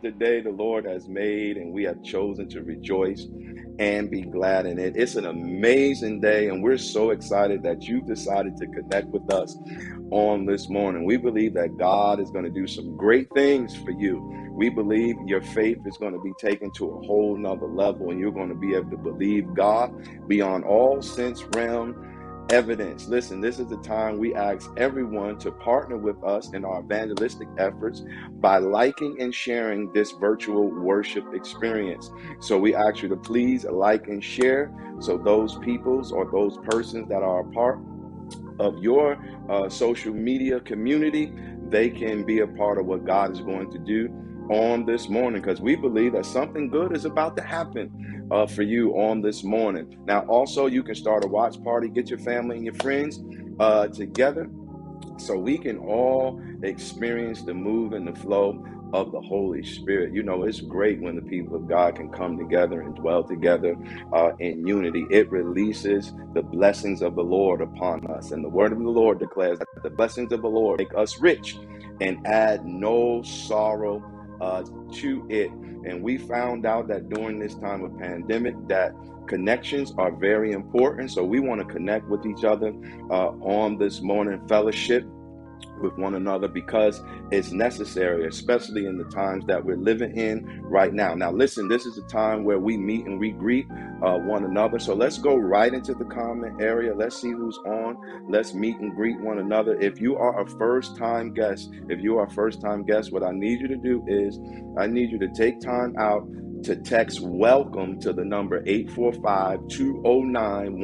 The day the Lord has made, and we have chosen to rejoice and be glad in it. It's an amazing day, and we're so excited that you've decided to connect with us on this morning. We believe that God is going to do some great things for you. We believe your faith is going to be taken to a whole nother level, and you're going to be able to believe God beyond all sense realm evidence. Listen, this is the time we ask everyone to partner with us in our evangelistic efforts by liking and sharing this virtual worship experience. So we ask you to please like and share so those peoples or those persons that are a part of your uh, social media community, they can be a part of what God is going to do on this morning because we believe that something good is about to happen uh, for you on this morning. Now, also, you can start a watch party, get your family and your friends uh, together so we can all experience the move and the flow of the Holy Spirit. You know, it's great when the people of God can come together and dwell together uh, in unity. It releases the blessings of the Lord upon us. And the word of the Lord declares that the blessings of the Lord make us rich and add no sorrow uh, to it. And we found out that during this time of pandemic that connections are very important. So we want to connect with each other uh, on this morning fellowship with one another because it's necessary, especially in the times that we're living in right now. Now, listen, this is a time where we meet and we greet uh, one another. So let's go right into the comment area. Let's see who's on. Let's meet and greet one another. If you are a first time guest, if you are a first time guest, what I need you to do is I need you to take time out to text welcome to the number 845 209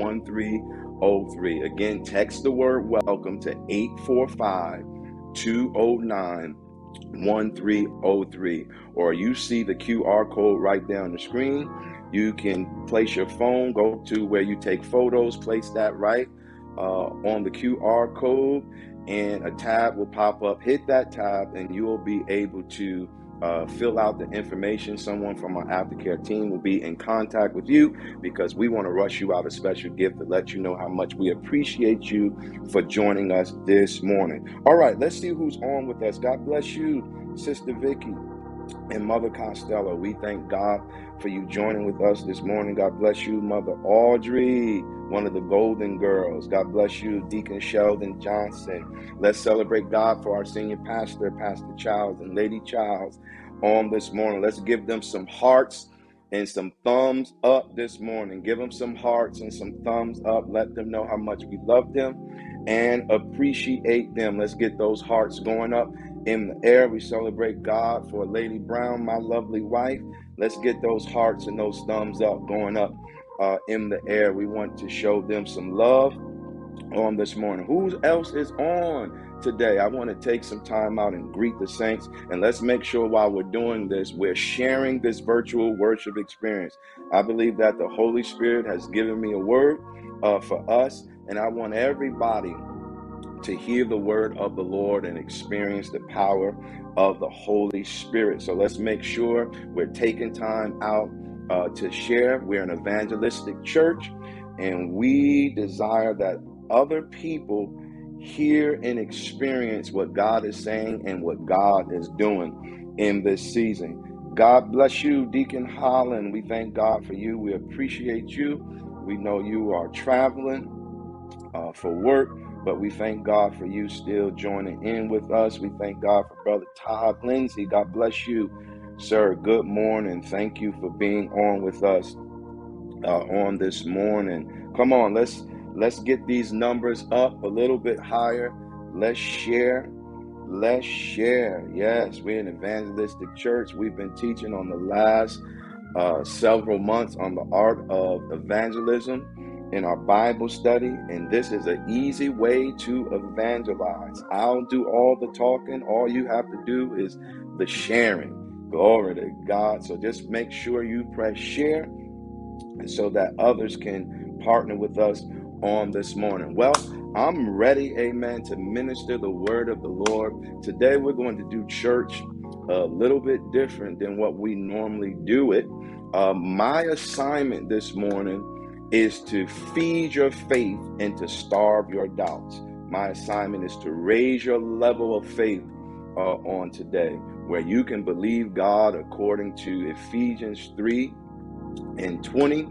1303. Again, text the word welcome to 845 209 1303. Or you see the QR code right there on the screen. You can place your phone, go to where you take photos, place that right uh, on the QR code, and a tab will pop up. Hit that tab, and you will be able to uh, fill out the information. Someone from our aftercare team will be in contact with you because we want to rush you out a special gift to let you know how much we appreciate you for joining us this morning. All right, let's see who's on with us. God bless you, Sister Vicky and Mother Costello. We thank God for you joining with us this morning. God bless you, Mother Audrey, one of the Golden Girls. God bless you, Deacon Sheldon Johnson. Let's celebrate God for our senior pastor, Pastor Childs and Lady Childs, on this morning. Let's give them some hearts and some thumbs up this morning. Give them some hearts and some thumbs up. Let them know how much we love them and appreciate them. Let's get those hearts going up in the air. We celebrate God for Lady Brown, my lovely wife. Let's get those hearts and those thumbs up going up uh, in the air. We want to show them some love on this morning. Who else is on today? I want to take some time out and greet the saints. And let's make sure while we're doing this, we're sharing this virtual worship experience. I believe that the Holy Spirit has given me a word uh, for us. And I want everybody to hear the word of the Lord and experience the power of the Holy Spirit. So let's make sure we're taking time out uh, to share. We're an evangelistic church, and we desire that other people hear and experience what God is saying and what God is doing in this season. God bless you, Deacon Holland. We thank God for you. We appreciate you. We know you are traveling uh, for work but we thank God for you still joining in with us. We thank God for Brother Todd Lindsay. God bless you, sir. Good morning. Thank you for being on with us uh, on this morning. Come on, let's let's get these numbers up a little bit higher. Let's share. Let's share. Yes, we're an evangelistic church. We've been teaching on the last uh, several months on the art of evangelism in our Bible study, and this is an easy way to evangelize. I'll do all the talking. All you have to do is the sharing. Glory to God. So just make sure you press share so that others can partner with us on this morning. Well, I'm ready, amen, to minister the word of the Lord. Today we're going to do church a little bit different than what we normally do it. Uh, my assignment this morning is to feed your faith and to starve your doubts. My assignment is to raise your level of faith uh, on today. where you can believe God according to Ephesians 3 and 20,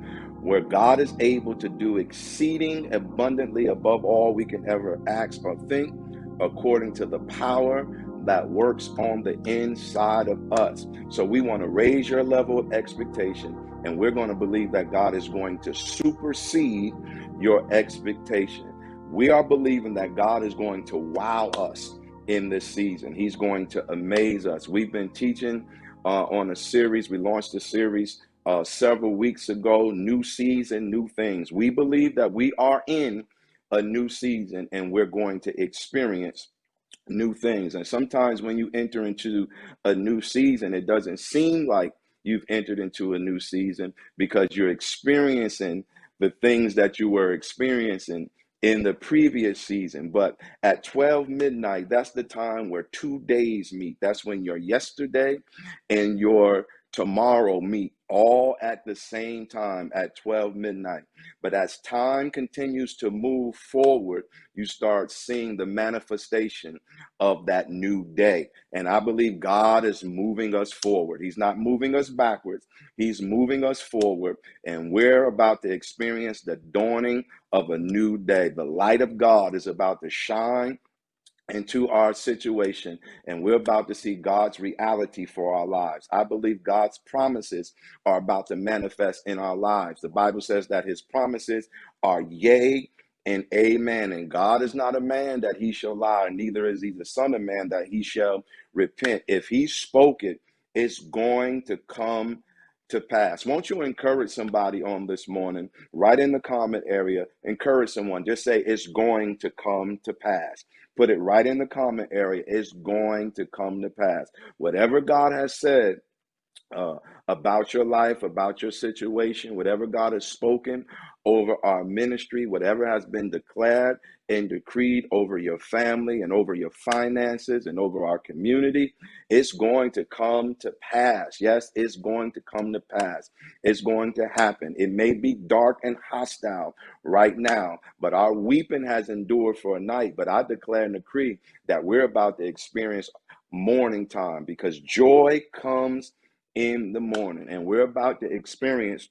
where God is able to do exceeding abundantly above all we can ever ask or think, according to the power that works on the inside of us. So we want to raise your level of expectation, and we're going to believe that God is going to supersede your expectation. We are believing that God is going to wow us in this season. He's going to amaze us. We've been teaching uh, on a series. We launched a series uh, several weeks ago New Season, New Things. We believe that we are in a new season and we're going to experience new things. And sometimes when you enter into a new season, it doesn't seem like you've entered into a new season because you're experiencing the things that you were experiencing in the previous season. But at 12 midnight, that's the time where two days meet. That's when your yesterday and your tomorrow meet all at the same time at 12 midnight. But as time continues to move forward, you start seeing the manifestation of that new day. And I believe God is moving us forward. He's not moving us backwards, He's moving us forward. And we're about to experience the dawning of a new day. The light of God is about to shine into our situation and we're about to see God's reality for our lives. I believe God's promises are about to manifest in our lives. The Bible says that his promises are yea and amen. And God is not a man that he shall lie, neither is he the son of man that he shall repent. If he spoke it, it's going to come to pass. Won't you encourage somebody on this morning? Right in the comment area, encourage someone. Just say it's going to come to pass. Put it right in the comment area. It's going to come to pass. Whatever God has said uh, about your life, about your situation, whatever God has spoken over our ministry, whatever has been declared and decreed over your family and over your finances and over our community, it's going to come to pass. Yes, it's going to come to pass. It's going to happen. It may be dark and hostile right now, but our weeping has endured for a night. But I declare and decree that we're about to experience morning time because joy comes in the morning. And we're about to experience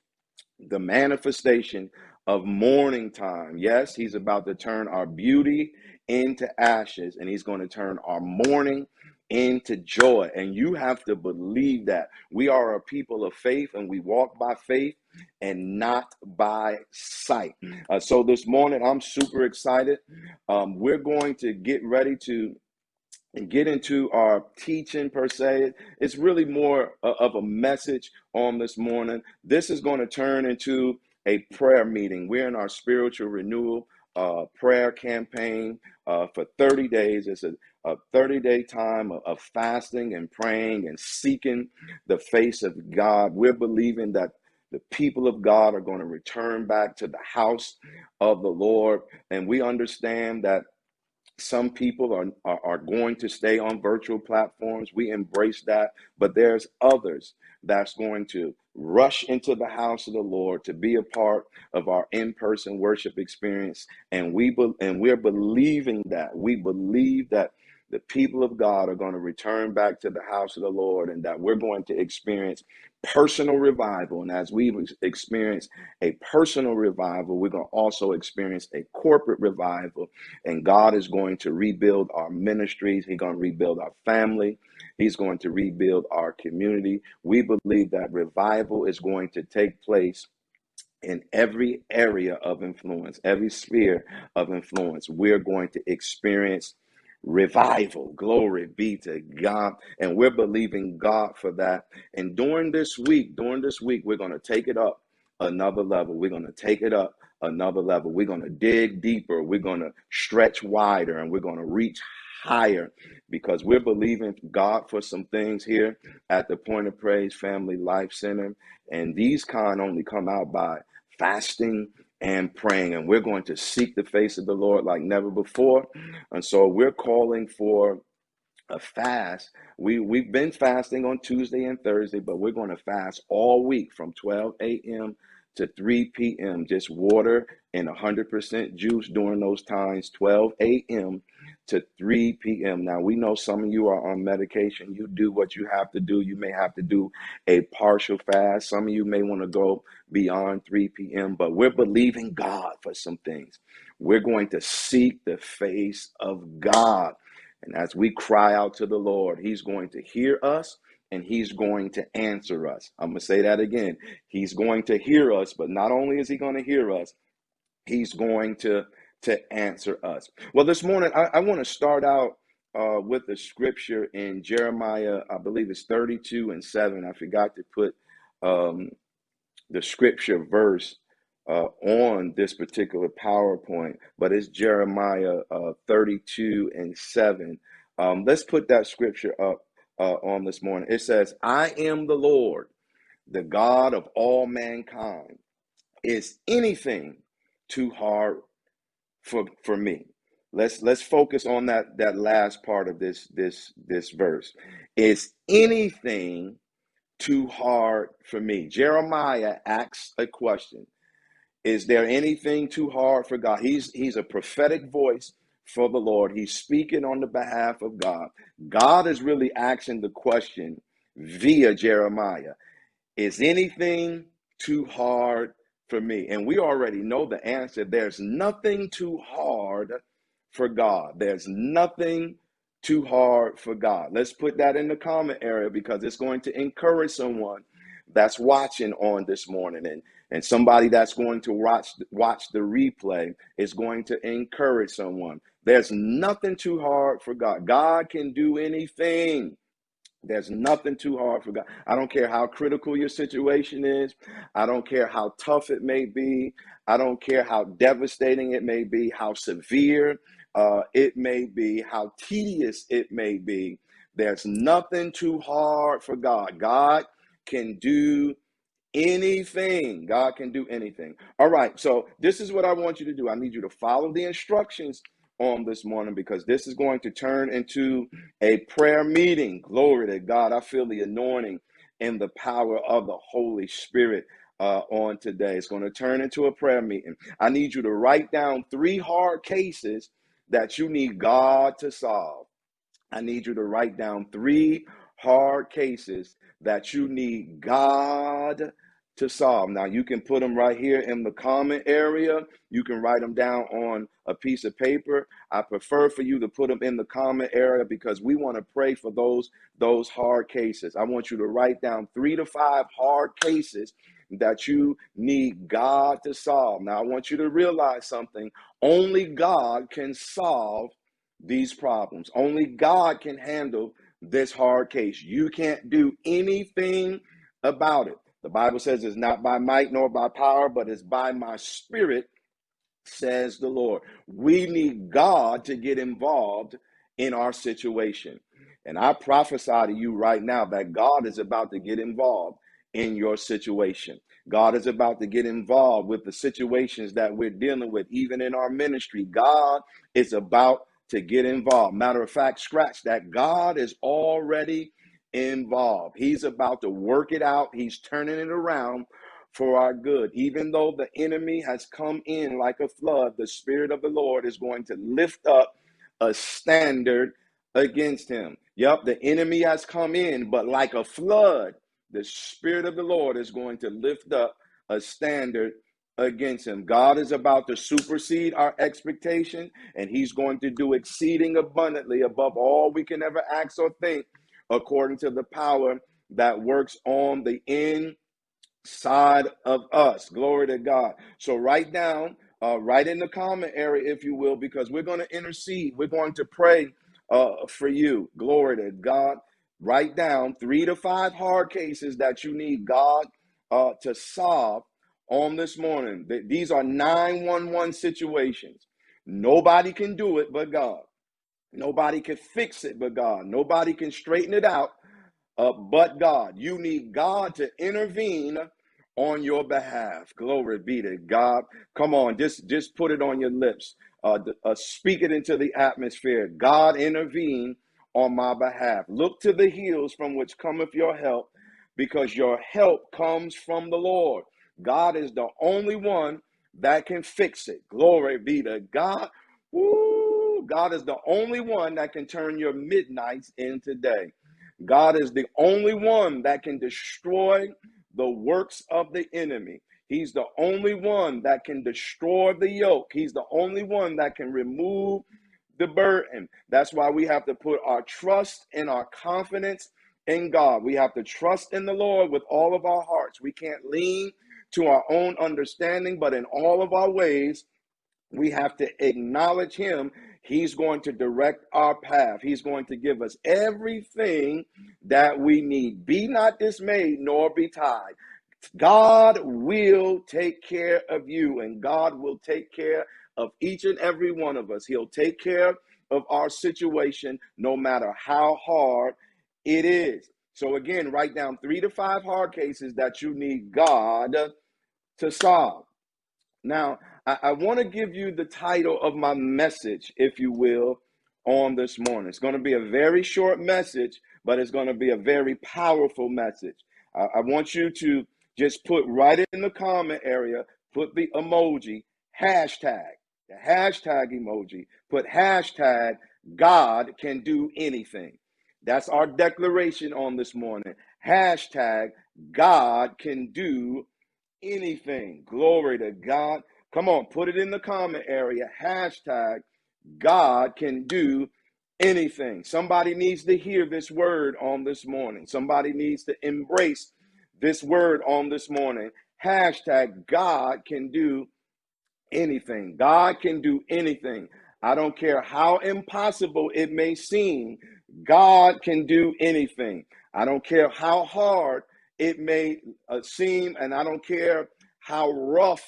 the manifestation of morning time. Yes, he's about to turn our beauty into ashes and he's going to turn our mourning into joy. And you have to believe that we are a people of faith and we walk by faith and not by sight. Uh, so this morning, I'm super excited. Um, we're going to get ready to and get into our teaching per se. It's really more of a message on this morning. This is going to turn into a prayer meeting. We're in our spiritual renewal uh, prayer campaign uh, for 30 days. It's a, a 30 day time of, of fasting and praying and seeking the face of God. We're believing that the people of God are going to return back to the house of the Lord. And we understand that some people are, are, are going to stay on virtual platforms. We embrace that. But there's others that's going to rush into the house of the Lord to be a part of our in-person worship experience. And we be, and we're believing that. We believe that the people of God are going to return back to the house of the Lord and that we're going to experience personal revival. And as we've experienced a personal revival, we're going to also experience a corporate revival. And God is going to rebuild our ministries, He's going to rebuild our family, He's going to rebuild our community. We believe that revival is going to take place in every area of influence, every sphere of influence. We're going to experience revival. Glory be to God. And we're believing God for that. And during this week, during this week, we're going to take it up another level. We're going to take it up another level. We're going to dig deeper. We're going to stretch wider and we're going to reach higher because we're believing God for some things here at the Point of Praise Family Life Center. And these kind only come out by fasting and praying. And we're going to seek the face of the Lord like never before. And so we're calling for a fast. We we've been fasting on Tuesday and Thursday, but we're going to fast all week from 12 a.m. to 3 p.m. Just water and 100% juice during those times, 12 a.m. to 3 p.m. Now, we know some of you are on medication. You do what you have to do. You may have to do a partial fast. Some of you may want to go beyond 3 p.m., but we're believing God for some things. We're going to seek the face of God. And as we cry out to the Lord, He's going to hear us and He's going to answer us. I'm going to say that again. He's going to hear us, but not only is He going to hear us, He's going to, to answer us. Well, this morning, I, I want to start out uh, with the scripture in Jeremiah, I believe it's 32 and 7. I forgot to put um, the scripture verse uh, on this particular PowerPoint, but it's Jeremiah uh, 32 and 7. Um, let's put that scripture up uh, on this morning. It says, I am the Lord, the God of all mankind. Is anything too hard for, for me? Let's let's focus on that that last part of this this this verse. Is anything too hard for me? Jeremiah asks a question. Is there anything too hard for God? He's he's a prophetic voice for the Lord. He's speaking on the behalf of God. God is really asking the question via Jeremiah. Is anything too hard for me? And we already know the answer. There's nothing too hard for God. There's nothing too hard for God. Let's put that in the comment area because it's going to encourage someone that's watching on this morning and and somebody that's going to watch watch the replay is going to encourage someone. There's nothing too hard for God. God can do anything. There's nothing too hard for God. I don't care how critical your situation is. I don't care how tough it may be. I don't care how devastating it may be, how severe uh, it may be, how tedious it may be. There's nothing too hard for God. God can do anything. God can do anything. All right. So, this is what I want you to do. I need you to follow the instructions on this morning because this is going to turn into a prayer meeting. Glory to God. I feel the anointing and the power of the Holy Spirit uh, on today. It's going to turn into a prayer meeting. I need you to write down three hard cases that you need God to solve. I need you to write down three hard cases that you need God to solve. Now, you can put them right here in the comment area. You can write them down on a piece of paper. I prefer for you to put them in the comment area because we want to pray for those those hard cases. I want you to write down 3 to 5 hard cases that you need God to solve. Now, I want you to realize something. Only God can solve these problems. Only God can handle this hard case. You can't do anything about it. The Bible says it's not by might nor by power, but it's by my spirit, says the Lord. We need God to get involved in our situation. And I prophesy to you right now that God is about to get involved in your situation. God is about to get involved with the situations that we're dealing with, even in our ministry. God is about to get involved. Matter of fact, scratch that. God is already involved. He's about to work it out, He's turning it around for our good. Even though the enemy has come in like a flood, the Spirit of the Lord is going to lift up a standard against him. Yep, the enemy has come in, but like a flood, the Spirit of the Lord is going to lift up a standard against him. God is about to supersede our expectation, and he's going to do exceeding abundantly above all we can ever ask or think, according to the power that works on the inside of us. Glory to God. So write down, uh, write in the comment area, if you will, because we're going to intercede. We're going to pray uh, for you. Glory to God. Write down three to five hard cases that you need God uh, to solve on this morning. These are 911 situations. Nobody can do it but God. Nobody can fix it but God. Nobody can straighten it out uh, but God. You need God to intervene on your behalf. Glory be to God. Come on, just just put it on your lips. Uh, uh, speak it into the atmosphere. God intervene on my behalf. Look to the hills from which cometh your help, because your help comes from the Lord. God is the only one that can fix it. Glory be to God. Woo! God is the only one that can turn your midnights into day. God is the only one that can destroy the works of the enemy. He's the only one that can destroy the yoke. He's the only one that can remove the burden. That's why we have to put our trust and our confidence in God. We have to trust in the Lord with all of our hearts. We can't lean to our own understanding, but in all of our ways, we have to acknowledge Him. He's going to direct our path. He's going to give us everything that we need. Be not dismayed, nor be tied. God will take care of you, and God will take care of each and every one of us. He'll take care of our situation, no matter how hard it is. So, again, write down three to five hard cases that you need God to solve. Now, I, I want to give you the title of my message, if you will, on this morning. It's going to be a very short message, but it's going to be a very powerful message. I, I want you to just put right in the comment area, put the emoji, hashtag, the hashtag emoji, put hashtag God can do anything. That's our declaration on this morning. Hashtag God can do anything. Glory to God. Come on, put it in the comment area. Hashtag God can do anything. Somebody needs to hear this word on this morning. Somebody needs to embrace this word on this morning. Hashtag God can do anything. God can do anything. I don't care how impossible it may seem, God can do anything. I don't care how hard it may uh, seem, and I don't care how rough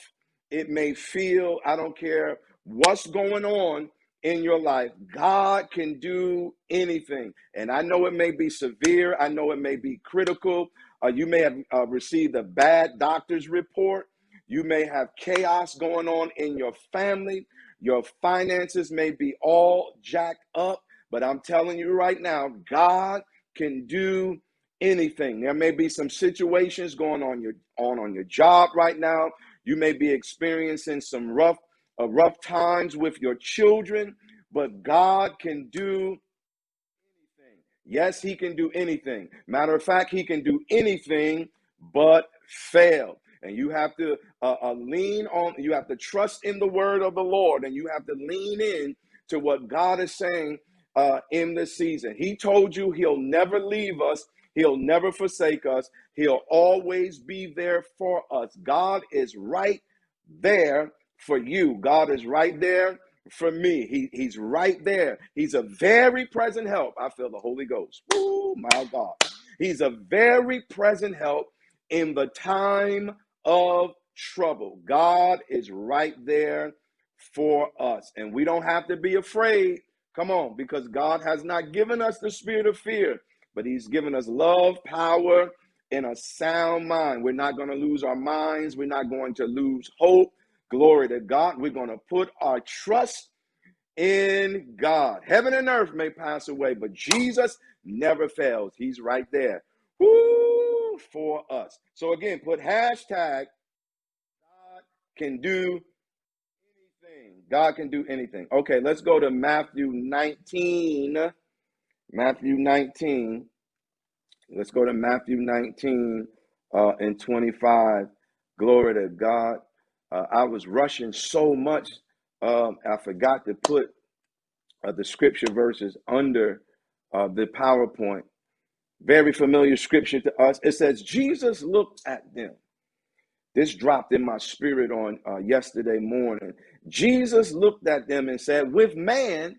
it may feel. I don't care what's going on in your life. God can do anything. And I know it may be severe, I know it may be critical. Uh, you may have uh, received a bad doctor's report. You may have chaos going on in your family. Your finances may be all jacked up. But I'm telling you right now, God can do anything. There may be some situations going on your on on your job right now. You may be experiencing some rough uh, rough times with your children, but God can do anything. Yes, he can do anything. Matter of fact, he can do anything but fail. And you have to uh, uh, lean on, you have to trust in the word of the Lord, and you have to lean in to what God is saying uh, in this season. He told you he'll never leave us, he'll never forsake us, he'll always be there for us. God is right there for you, God is right there for me. He, he's right there. He's a very present help. I feel the Holy Ghost. Oh, my God. He's a very present help in the time of trouble. God is right there for us. And we don't have to be afraid. Come on, because God has not given us the spirit of fear, but He's given us love, power, and a sound mind. We're not going to lose our minds. We're not going to lose hope. Glory to God. We're going to put our trust in God. Heaven and earth may pass away, but Jesus never fails. He's right there. Woo, for us. So again, put hashtag God can do anything. God can do anything. Okay, let's go to Matthew 19. Matthew 19. Let's go to Matthew 19 uh, and 25. Glory to God. Uh, I was rushing so much, um, I forgot to put uh, the scripture verses under uh, the PowerPoint. Very familiar scripture to us. It says, Jesus looked at them. This dropped in my spirit on uh, yesterday morning. Jesus looked at them and said, With man,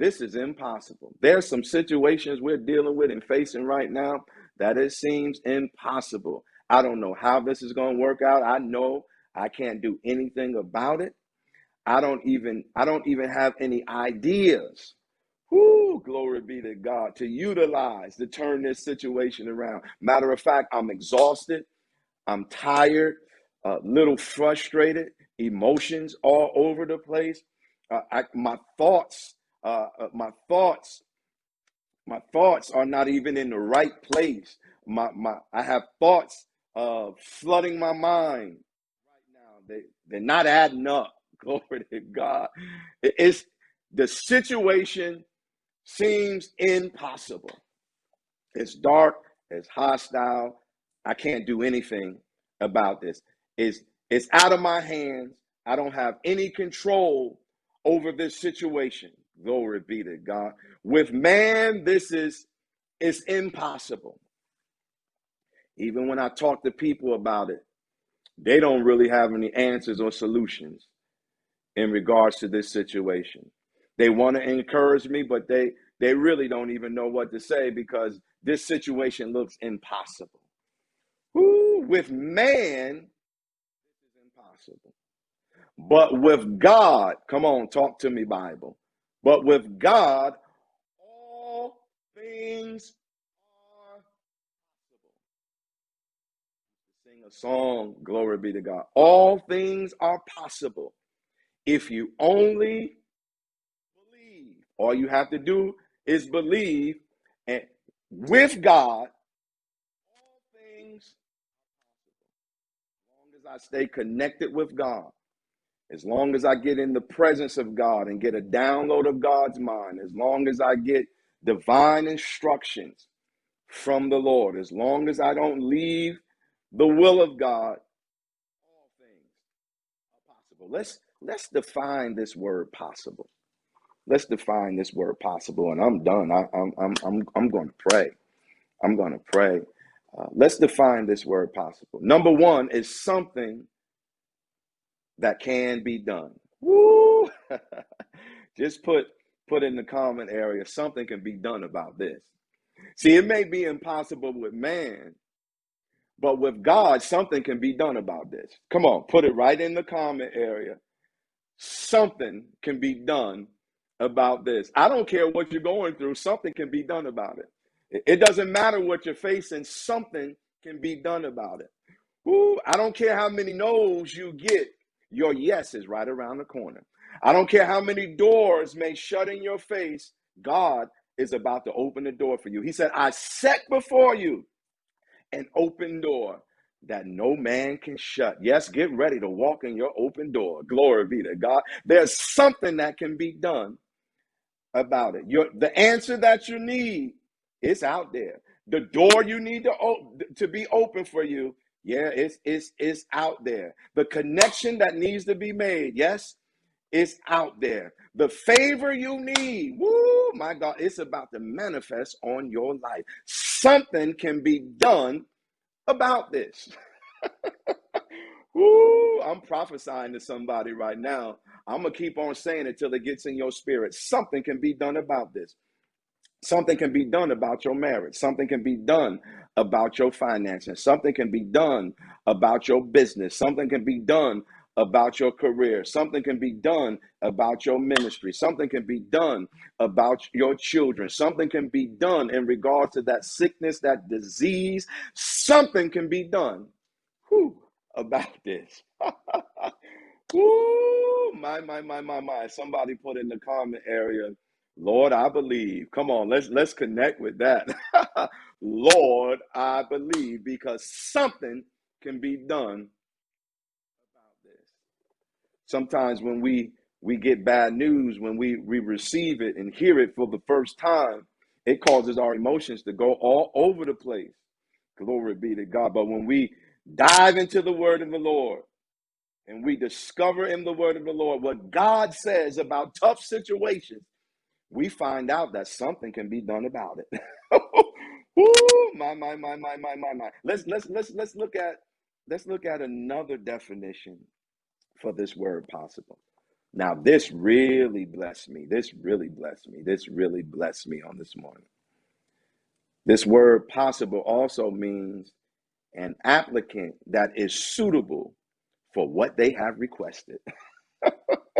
this is impossible. There's some situations we're dealing with and facing right now that it seems impossible. I don't know how this is going to work out. I know I can't do anything about it. I don't even I don't even have any ideas. Whoo, glory be to God to utilize to turn this situation around. Matter of fact, I'm exhausted. I'm tired, a little frustrated, emotions all over the place. Uh, I, my thoughts, uh, uh, my thoughts, my thoughts are not even in the right place. My, my, I have thoughts uh, flooding my mind right now. They, they're not adding up. Glory to God. It's The situation seems impossible. It's dark, it's hostile. I can't do anything about this. It's, it's out of my hands. I don't have any control over this situation. Glory be to God. With man, this is it's impossible. Even when I talk to people about it, they don't really have any answers or solutions in regards to this situation. They want to encourage me, but they they really don't even know what to say because this situation looks impossible. Who with man this is impossible. But with God, come on, talk to me, Bible. But with God, all things are possible. Sing a song, glory be to God. All things are possible if you only believe. All you have to do is believe, and with God, all things are possible. As long as I stay connected with God, as long as I get in the presence of God and get a download of God's mind, as long as I get divine instructions from the Lord, as long as I don't leave the will of God, all things are possible. Let's let's define this word possible. Let's define this word possible, and I'm done. I, I'm I'm I'm I'm going to pray. I'm going to pray. Uh, let's define this word possible. Number one is something that can be done. Woo! Just put put in the comment area something can be done about this. See, it may be impossible with man, but with God, something can be done about this. Come on, put it right in the comment area. Something can be done about this. I don't care what you're going through, something can be done about it. It doesn't matter what you're facing, something can be done about it. Woo, I don't care how many no's you get, your yes is right around the corner. I don't care how many doors may shut in your face, God is about to open the door for you. He said, I set before you an open door that no man can shut. Yes, get ready to walk in your open door. Glory be to God. There's something that can be done about it. Your the answer that you need is out there. The door you need to o- to be open for you, yeah, it's it's it's out there. The connection that needs to be made, yes, it's out there. The favor you need, woo, my God, it's about to manifest on your life. Something can be done about this. Woo, I'm prophesying to somebody right now. I'm gonna keep on saying it till it gets in your spirit. Something can be done about this. Something can be done about your marriage. Something can be done about your finances. Something can be done about your business. Something can be done about your career. Something can be done about your ministry. Something can be done about your children. Something can be done in regard to that sickness, that disease. Something can be done whew, about this. Woo! My, my, my, my, my. Somebody put in the comment area, Lord, I believe. Come on, let's let's connect with that. Lord, I believe because something can be done about this. Sometimes when we we get bad news, when we we receive it and hear it for the first time, it causes our emotions to go all over the place. Glory be to God. But when we dive into the word of the Lord, and we discover in the word of the Lord what God says about tough situations, we find out that something can be done about it. My, my, my, my, my, my, my. Let's let's let's let's look at let's look at another definition for this word possible. Now, this really blessed me. This really blessed me. This really blessed me on this morning. This word possible also means an applicant that is suitable for what they have requested.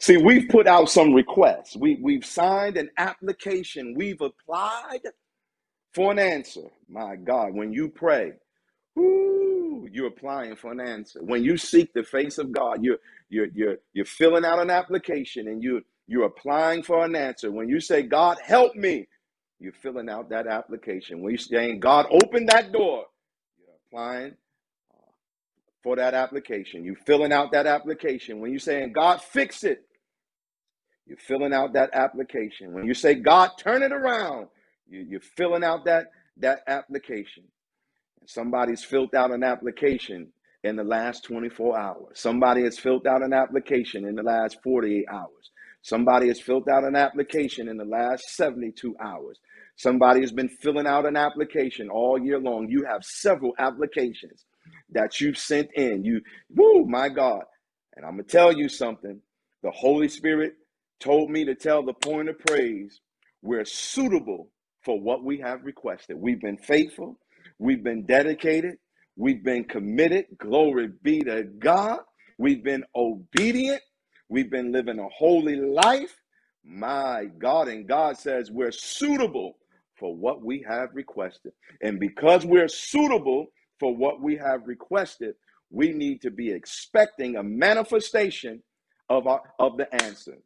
See, we've put out some requests. We, we've signed an application. We've applied for an answer. My God, when you pray, you're applying for an answer. When you seek the face of God, you're you're you're you're filling out an application and you you're applying for an answer. When you say, God, help me, you're filling out that application. When you're saying, God, open that door, you're applying uh, for that application. You're filling out that application. When you're saying, God, fix it, You're filling out that application. When you say, God, turn it around, you, you're filling out that, that application. Somebody's filled out an application in the last 24 hours. Somebody has filled out an application in the last 48 hours. Somebody has filled out an application in the last 72 hours. Somebody has been filling out an application all year long. You have several applications that you've sent in. You, woo, my God. And I'm going to tell you something. The Holy Spirit told me to tell the point of praise we're suitable for what we have requested. We've been faithful. We've been dedicated. We've been committed. Glory be to God. We've been obedient. We've been living a holy life. My God. And God says we're suitable for what we have requested. And because we're suitable for what we have requested, we need to be expecting a manifestation of, our, of the answer.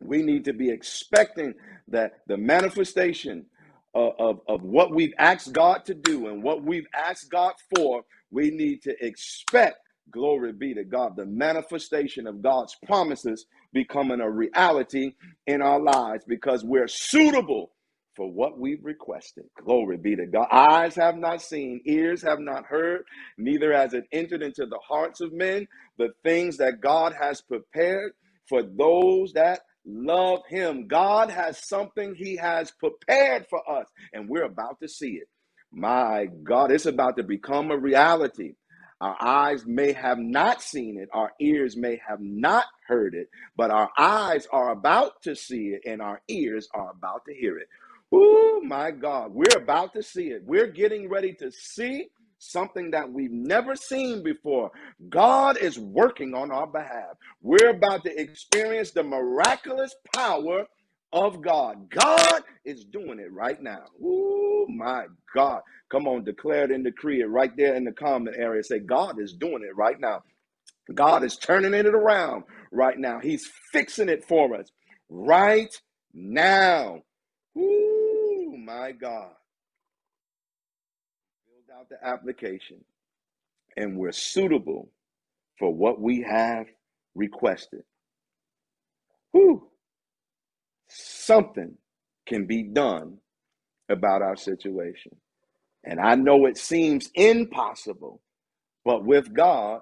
We need to be expecting that the manifestation of, of, of what we've asked God to do and what we've asked God for, we need to expect, glory be to God, the manifestation of God's promises becoming a reality in our lives because we're suitable for what we've requested. Glory be to God. Eyes have not seen, ears have not heard, neither has it entered into the hearts of men the things that God has prepared for those that love him. God has something he has prepared for us, and we're about to see it. My God, it's about to become a reality. Our eyes may have not seen it, our ears may have not heard it, but our eyes are about to see it, and our ears are about to hear it. Oh my God, we're about to see it. We're getting ready to see something that we've never seen before. God is working on our behalf. We're about to experience the miraculous power of God. God is doing it right now. Oh my God. Come on, declare it and decree it right there in the comment area. Say, God is doing it right now. God is turning it around right now. He's fixing it for us right now. Oh my God out the application and we're suitable for what we have requested, whew, something can be done about our situation. And I know it seems impossible, but with God.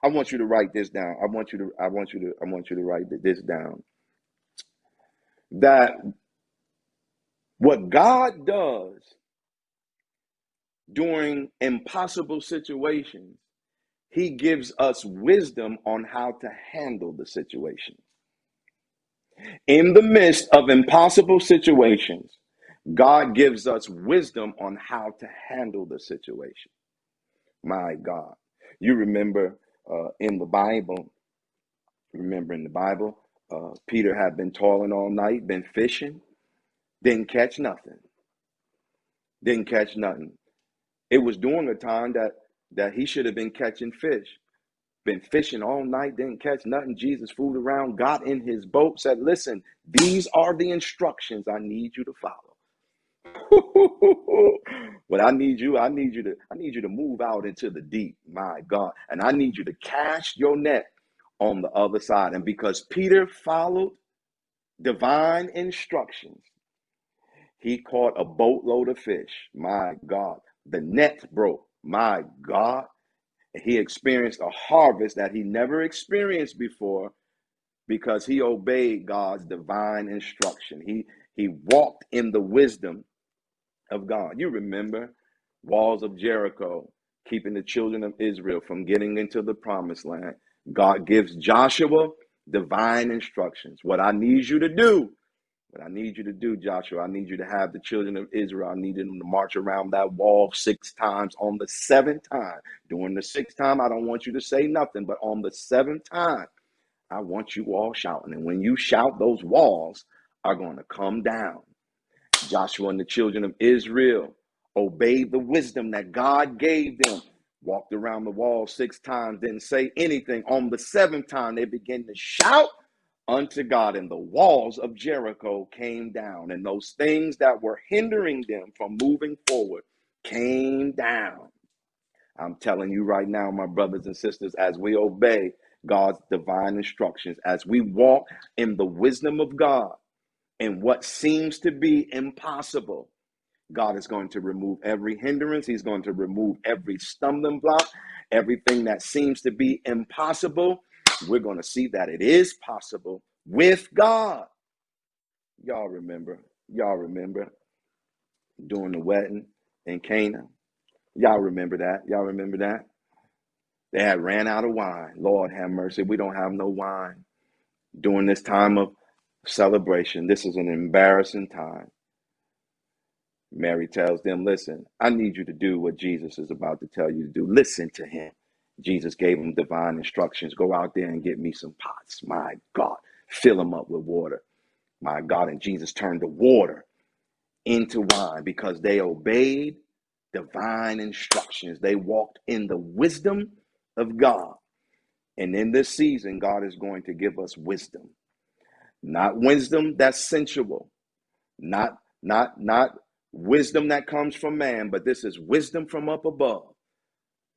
I want you to write this down. I want you to I want you to I want you to write this down. That what God does during impossible situations, he gives us wisdom on how to handle the situation. In the midst of impossible situations, God gives us wisdom on how to handle the situation. My God. You remember uh, in the Bible, remember in the Bible, uh, Peter had been toiling all night, been fishing, didn't catch nothing. Didn't catch nothing. It was during a time that that he should have been catching fish. Been fishing all night, didn't catch nothing. Jesus fooled around, got in his boat, said, Listen, these are the instructions I need you to follow. but I need you, I need you to, I need you to move out into the deep, my God. And I need you to cast your net on the other side. And because Peter followed divine instructions, he caught a boatload of fish. My God. The net broke. My God. He experienced a harvest that he never experienced before because he obeyed God's divine instruction. He he walked in the wisdom of God. You remember walls of Jericho keeping the children of Israel from getting into the promised land. God gives Joshua divine instructions. What I need you to do I need you to do, Joshua, I need you to have the children of Israel. I need them to march around that wall six times. On the seventh time, during the sixth time, I don't want you to say nothing, but on the seventh time, I want you all shouting. And when you shout, those walls are going to come down. Joshua and the children of Israel obeyed the wisdom that God gave them. Walked around the wall six times, didn't say anything. On the seventh time, they began to shout unto God, and the walls of Jericho came down, and those things that were hindering them from moving forward came down. I'm telling you right now, my brothers and sisters, as we obey, God's divine instructions, as we walk in the wisdom of God and what seems to be impossible, God is going to remove every hindrance. He's going to remove every stumbling block, everything that seems to be impossible. We're going to see that it is possible with God. Y'all remember, y'all remember during the wedding in Cana. Y'all remember that. Y'all remember that. They had ran out of wine. Lord have mercy. We don't have no wine during this time of celebration. This is an embarrassing time. Mary tells them, Listen, I need you to do what Jesus is about to tell you to do. Listen to him. Jesus gave them divine instructions go out there and get me some pots. My God, fill them up with water. My God, and Jesus turned the water into wine because they obeyed divine instructions. They walked in the wisdom of God. And in this season, God is going to give us wisdom. Not wisdom that's sensual, not not not wisdom that comes from man, but this is wisdom from up above.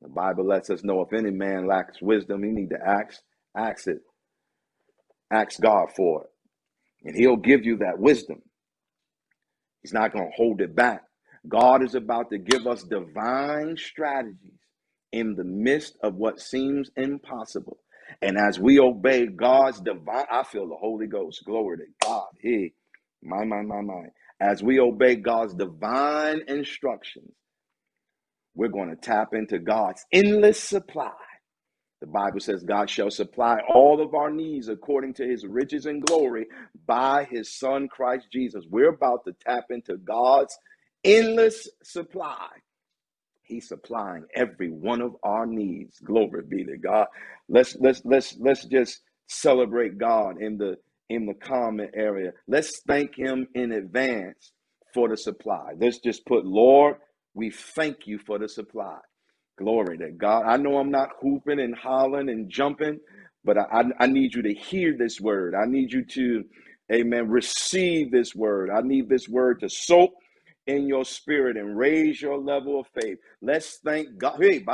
The Bible lets us know if any man lacks wisdom, he need to ask ask it. Ask God for it. And he'll give you that wisdom. He's not going to hold it back. God is about to give us divine strategies in the midst of what seems impossible. And as we obey God's divine, I feel the Holy Ghost. Glory to God. Hey, my, my, my, my. As we obey God's divine instructions, we're going to tap into God's endless supply the Bible says, God shall supply all of our needs according to his riches and glory by his Son, Christ Jesus. We're about to tap into God's endless supply. He's supplying every one of our needs. Glory be to God. Let's let's let's let's just celebrate God in the in the comment area. Let's thank him in advance for the supply. Let's just put, Lord, we thank you for the supply. Glory to God. I know I'm not hooping and hollering and jumping, but I, I, I need you to hear this word. I need you to, amen, receive this word. I need this word to soak in your spirit and raise your level of faith. Let's thank God. Hey.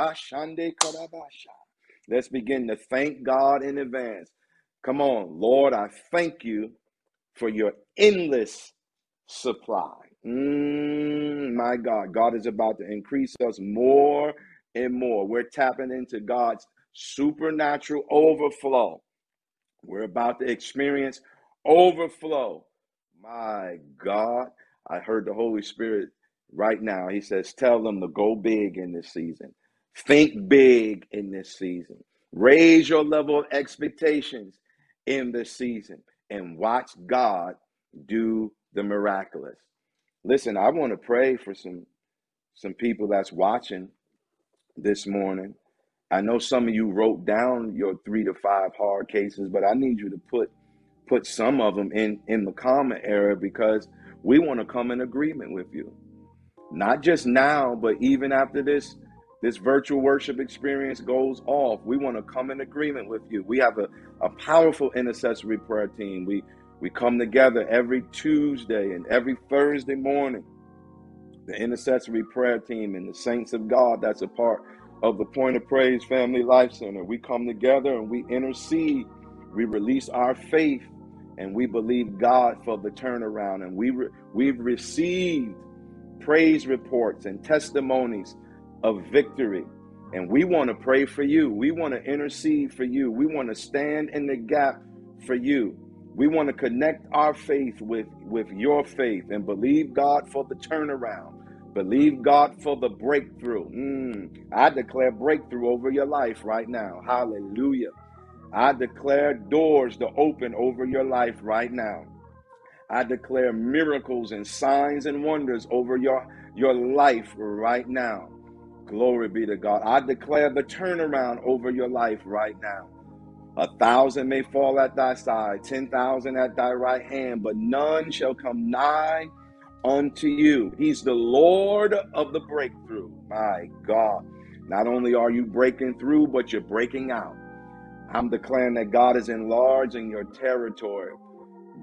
Let's begin to thank God in advance. Come on, Lord, I thank you for your endless supply. Mm, my God, God is about to increase us more and more. We're tapping into God's supernatural overflow. We're about to experience overflow. My God, I heard the Holy Spirit right now. He says, Tell them to go big in this season. Think big in this season. Raise your level of expectations in this season and watch God do the miraculous. Listen, I want to pray for some some people that's watching this morning. I know some of you wrote down your three to five hard cases, but I need you to put put some of them in in the comment area because we want to come in agreement with you. Not just now, but even after this this virtual worship experience goes off, we want to come in agreement with you. We have a, a powerful intercessory prayer team. We we come together every Tuesday and every Thursday morning the intercessory prayer team, and the saints of God that's a part of the Point of Praise Family Life Center. We come together and we intercede. We release our faith and we believe God for the turnaround. And we re- we've received praise reports and testimonies of victory. And we want to pray for you. We want to intercede for you. We want to stand in the gap for you. We want to connect our faith with, with your faith and believe God for the turnaround. Believe God for the breakthrough. Mm, I declare breakthrough over your life right now. Hallelujah. I declare doors to open over your life right now. I declare miracles and signs and wonders over your, your life right now. Glory be to God. I declare the turnaround over your life right now. A thousand may fall at thy side, ten thousand at thy right hand, but none shall come nigh unto you. He's the Lord of the breakthrough. My God. Not only are you breaking through, but you're breaking out. I'm declaring that God is enlarging your territory.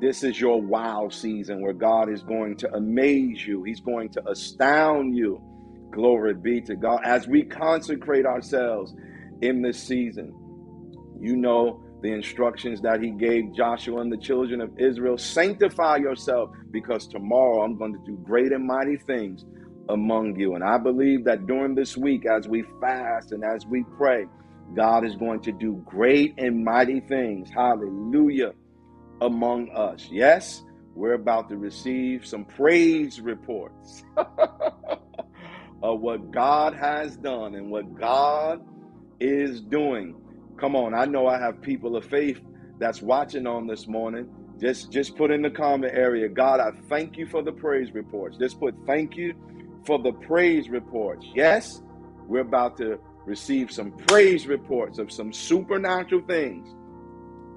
This is your wow season where God is going to amaze you, He's going to astound you. Glory be to God. As we consecrate ourselves in this season, You know the instructions that he gave Joshua and the children of Israel sanctify yourself because tomorrow I'm going to do great and mighty things among you. And I believe that during this week, as we fast and as we pray, God is going to do great and mighty things. Hallelujah. Among us. Yes, we're about to receive some praise reports of what God has done and what God is doing. Come on, I know I have people of faith that's watching on this morning. Just just put in the comment area, God, I thank you for the praise reports. Just put thank you for the praise reports. Yes, we're about to receive some praise reports of some supernatural things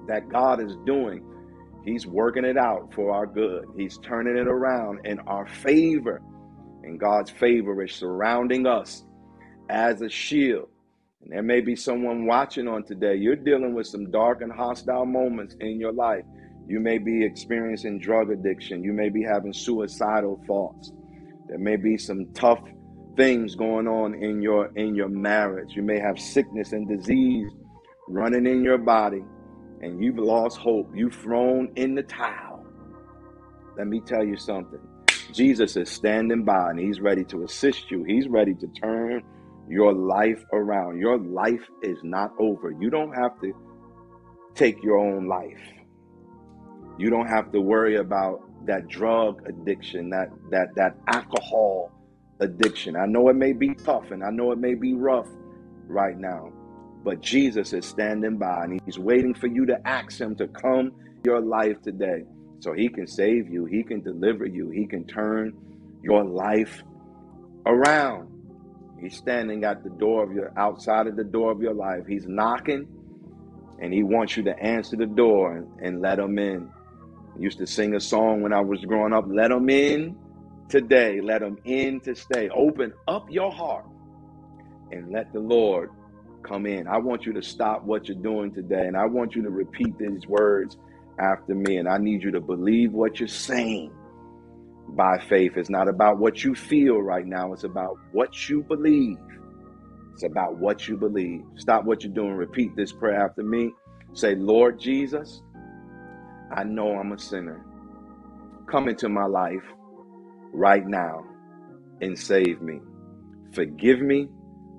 that God is doing. He's working it out for our good. He's turning it around in our favor. And God's favor is surrounding us as a shield. And there may be someone watching on today. You're dealing with some dark and hostile moments in your life. You may be experiencing drug addiction. You may be having suicidal thoughts. There may be some tough things going on in your in your marriage. You may have sickness and disease running in your body and you've lost hope. You've thrown in the towel. Let me tell you something. Jesus is standing by and he's ready to assist you. He's ready to turn your life around. Your life is not over. You don't have to take your own life. You don't have to worry about that drug addiction, that that that alcohol addiction. I know it may be tough and I know it may be rough right now, but Jesus is standing by and he's waiting for you to ask him to come your life today so he can save you, he can deliver you, he can turn your life around. He's standing at the door of your outside of the door of your life. He's knocking and he wants you to answer the door and, and let him in used to sing a song when I was growing up let him in today, let him in to stay. Open up your heart and let the Lord come in. I want you to stop what you're doing today and I want you to repeat these words after me. And I need you to believe what you're saying by faith. It's not about what you feel right now, it's about what you believe. It's about what you believe. Stop what you're doing. Repeat this prayer after me. Say, Lord Jesus, I know I'm a sinner. Come into my life right now and save me. Forgive me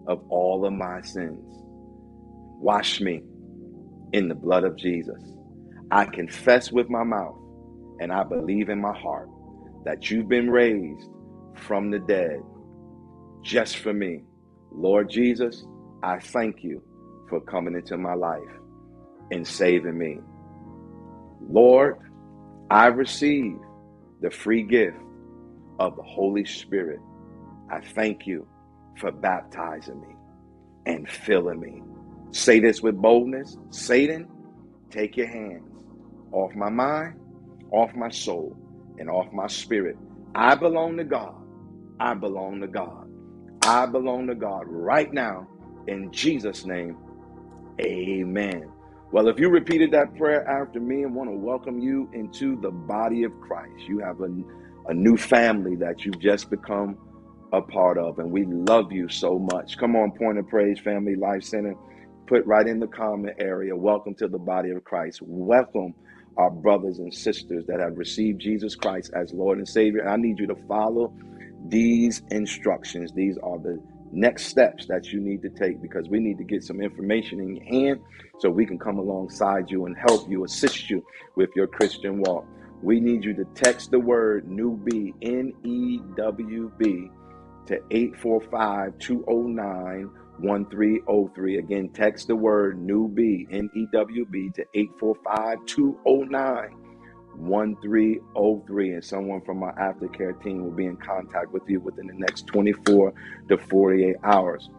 of all of my sins. Wash me in the blood of Jesus. I confess with my mouth and I believe in my heart that you've been raised from the dead just for me. Lord Jesus, I thank you for coming into my life and saving me. Lord, I receive the free gift of the Holy Spirit. I thank you for baptizing me and filling me. Say this with boldness Satan, take your hands off my mind, off my soul, and off my spirit. I belong to God. I belong to God. I belong to God right now. In Jesus' name, amen. Well, if you repeated that prayer after me and want to welcome you into the body of Christ, you have a, a new family that you've just become a part of, and we love you so much. Come on, Point of Praise Family Life Center. Put right in the comment area, welcome to the body of Christ. Welcome our brothers and sisters that have received Jesus Christ as Lord and Savior. And I need you to follow these instructions. These are the next steps that you need to take because we need to get some information in your hand so we can come alongside you and help you, assist you with your Christian walk. We need you to text the word NEWB, N E W B, to 845 209 1303. Again, text the word NEWB, N E W B, to 845 209 1303 and someone from our aftercare team will be in contact with you within the next 24 to 48 hours.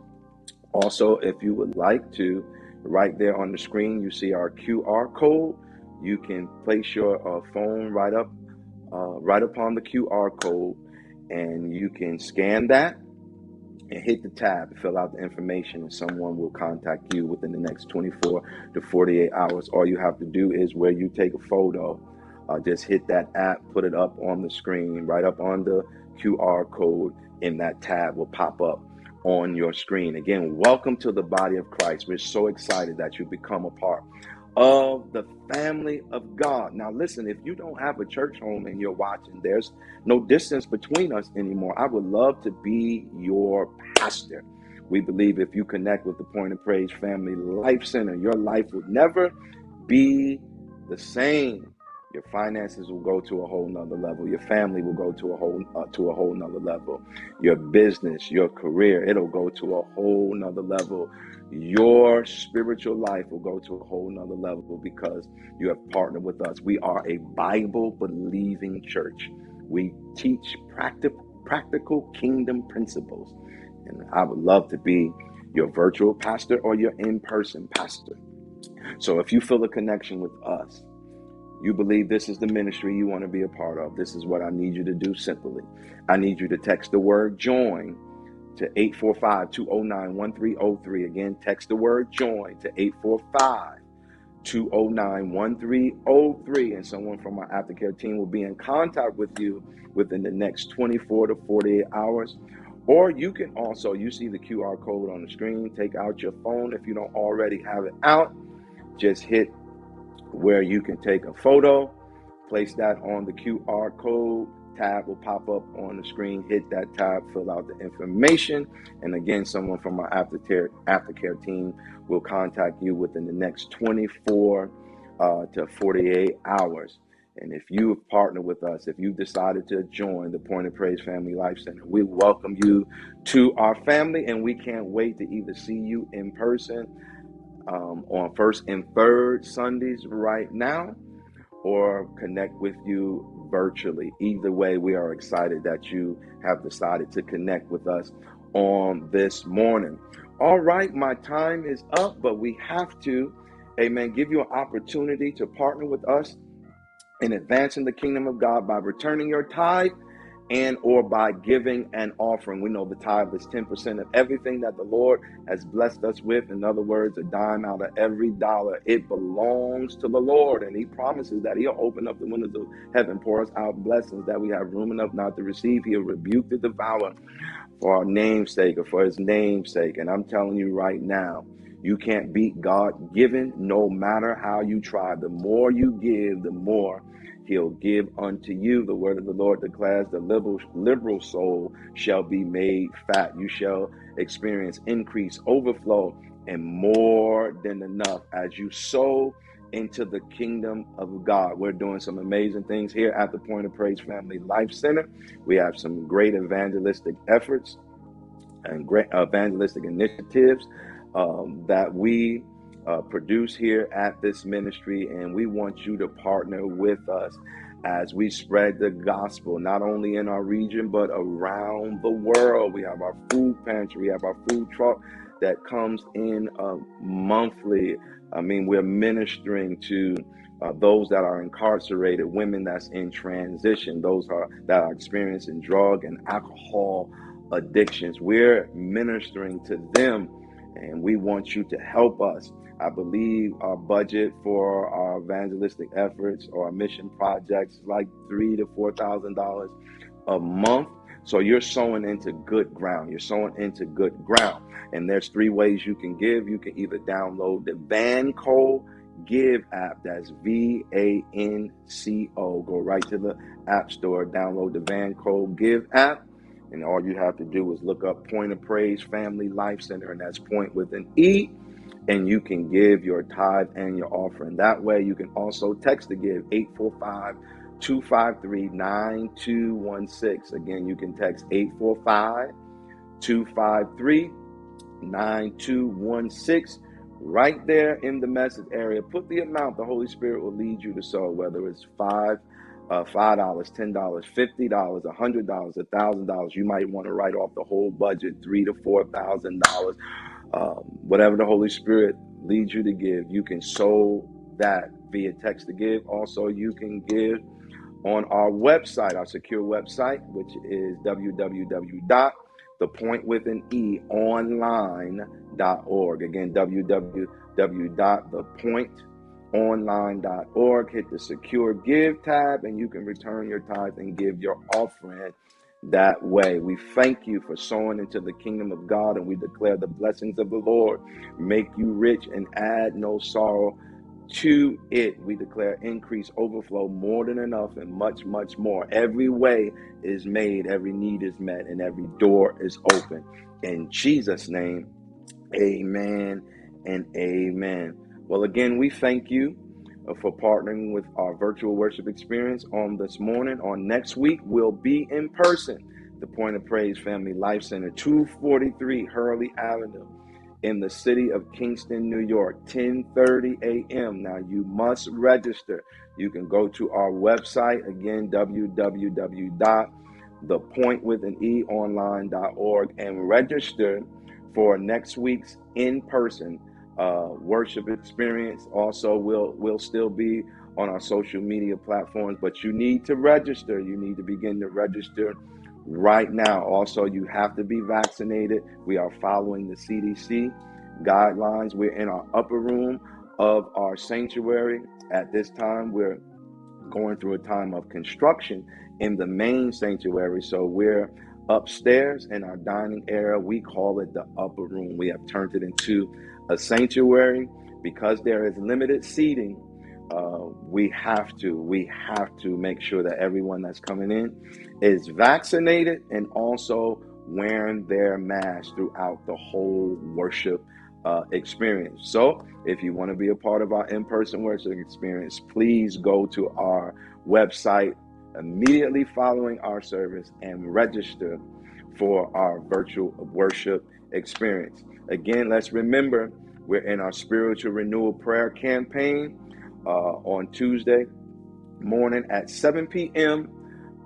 Also, if you would like to, right there on the screen, you see our QR code. You can place your uh, phone right up, uh, right upon the QR code, and you can scan that and hit the tab, fill out the information, and someone will contact you within the next 24 to 48 hours. All you have to do is where you take a photo uh, just hit that app, put it up on the screen, right up on the QR code, and that tab will pop up on your screen. Again, welcome to the body of Christ. We're so excited that you become a part of the family of God. Now, listen, if you don't have a church home and you're watching, there's no distance between us anymore. I would love to be your pastor. We believe if you connect with the Point of Praise Family Life Center, your life would never be the same. Your finances will go to a whole nother level. Your family will go to a whole uh, to a whole nother level. Your business, your career, it'll go to a whole nother level. Your spiritual life will go to a whole nother level because you have partnered with us. We are a Bible believing church. We teach practical practical kingdom principles. And I would love to be your virtual pastor or your in-person pastor. So if you feel a connection with us, you believe this is the ministry you want to be a part of, this is what I need you to do simply. I need you to text the word join to 845 209 1303. Again, text the word join to 845 209 1303. And someone from our aftercare team will be in contact with you within the next 24 to 48 hours. Or you can also, you see the QR code on the screen, take out your phone if you don't already have it out. Just hit where you can take a photo, place that on the QR code tab will pop up on the screen. Hit that tab, fill out the information, and again, someone from our aftercare aftercare team will contact you within the next 24 uh, to 48 hours. And if you have partnered with us, if you've decided to join the Point of Praise Family Life Center, we welcome you to our family, and we can't wait to either see you in person um, on first and third Sundays right now or connect with you virtually. Either way, we are excited that you have decided to connect with us on this morning. All right, my time is up, but we have to, amen, give you an opportunity to partner with us in advancing the kingdom of God by returning your tithe and or by giving an offering. We know the tithe is 10% of everything that the Lord has blessed us with. In other words, a dime out of every dollar. It belongs to the Lord. And he promises that he'll open up the windows of heaven, pour us out blessings that we have room enough not to receive. He'll rebuke the devourer for our namesake or for his namesake. And I'm telling you right now, you can't beat God given no matter how you try. The more you give, the more he'll give unto you. The word of the Lord declares the liberal, liberal soul shall be made fat. You shall experience increase, overflow, and more than enough as you sow into the kingdom of God. We're doing some amazing things here at the Point of Praise Family Life Center. We have some great evangelistic efforts and great evangelistic initiatives um, that we uh, produce here at this ministry, and we want you to partner with us as we spread the gospel, not only in our region, but around the world. We have our food pantry, we have our food truck that comes in uh, monthly. I mean, we're ministering to uh, those that are incarcerated, women that's in transition, those are, that are experiencing drug and alcohol addictions. We're ministering to them, and we want you to help us. I believe our budget for our evangelistic efforts or our mission projects is like three to four thousand dollars a month. So you're sowing into good ground. You're sowing into good ground. And there's three ways you can give. You can either download the Vanco Give app. That's V A N C O. Go right to the App Store, download the Vanco Give app. And all you have to do is look up Point of Praise Family Life Center, and that's point with an E and you can give your tithe and your offering. That way, you can also text to give 845 253 9216. Again, you can text 845 253 9216 right there in the message area. Put the amount the Holy Spirit will lead you to sow, whether it's five. Uh, five dollars, ten dollars, fifty dollars, a hundred dollars, a thousand dollars. You might want to write off the whole budget, three to four thousand dollars um, whatever the Holy Spirit leads you to give, you can sow that via text to give. Also, you can give on our website, our secure website, which is www.thepointwithaneonline.org. Again, www.thepointonline.org. Hit the secure give tab, and you can return your tithe and give your offering that way. We thank you for sowing into the kingdom of God, and we declare the blessings of the Lord make you rich and add no sorrow to it. We declare increase, overflow, more than enough, and much, much more. Every way is made, every need is met, and every door is open. In Jesus' name, amen and amen. Well, again, we thank you Uh, for partnering with our virtual worship experience on this morning. On next week, we'll be in person. The Point of Praise Family Life Center, 243 Hurley Avenue in the city of Kingston, New York, 10:30 a.m. Now you must register. You can go to our website again www.thepointwithaneonline.org and register for next week's in-person uh, worship experience. Also, we'll we'll still be on our social media platforms, but you need to register. You need to begin to register right now. Also, you have to be vaccinated. We are following the CDC guidelines. We're in our upper room of our sanctuary. At this time, we're going through a time of construction in the main sanctuary. So we're upstairs in our dining area. We call it the upper room. We have turned it into a sanctuary because there is limited seating. Uh, we have to we have to make sure that everyone that's coming in is vaccinated and also wearing their mask throughout the whole worship uh, experience. So, if you want to be a part of our in person worship experience, please go to our website immediately following our service and register for our virtual worship experience. Again, let's remember we're in our spiritual renewal prayer campaign uh, on Tuesday morning at 7 p.m.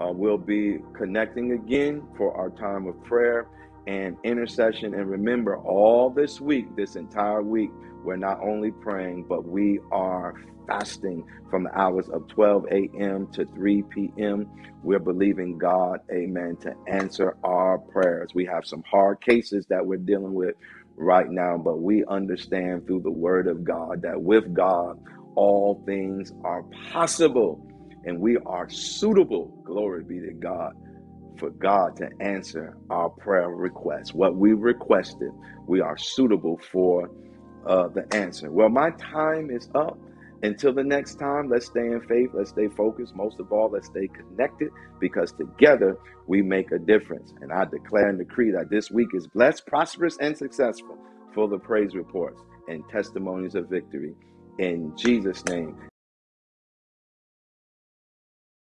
Uh, we'll be connecting again for our time of prayer and intercession. And remember, all this week, this entire week, we're not only praying, but we are fasting from the hours of 12 a.m. to 3 p.m. We're believing God, amen, to answer our prayers. We have some hard cases that we're dealing with right now, but we understand through the word of God that with God, all things are possible and we are suitable. Glory be to God for God to answer our prayer requests. What we requested, we are suitable for uh, the answer. Well, my time is up. Until the next time, let's stay in faith, let's stay focused. Most of all, let's stay connected because together we make a difference. And I declare and decree that this week is blessed, prosperous, and successful, full of praise reports and testimonies of victory. In Jesus' name.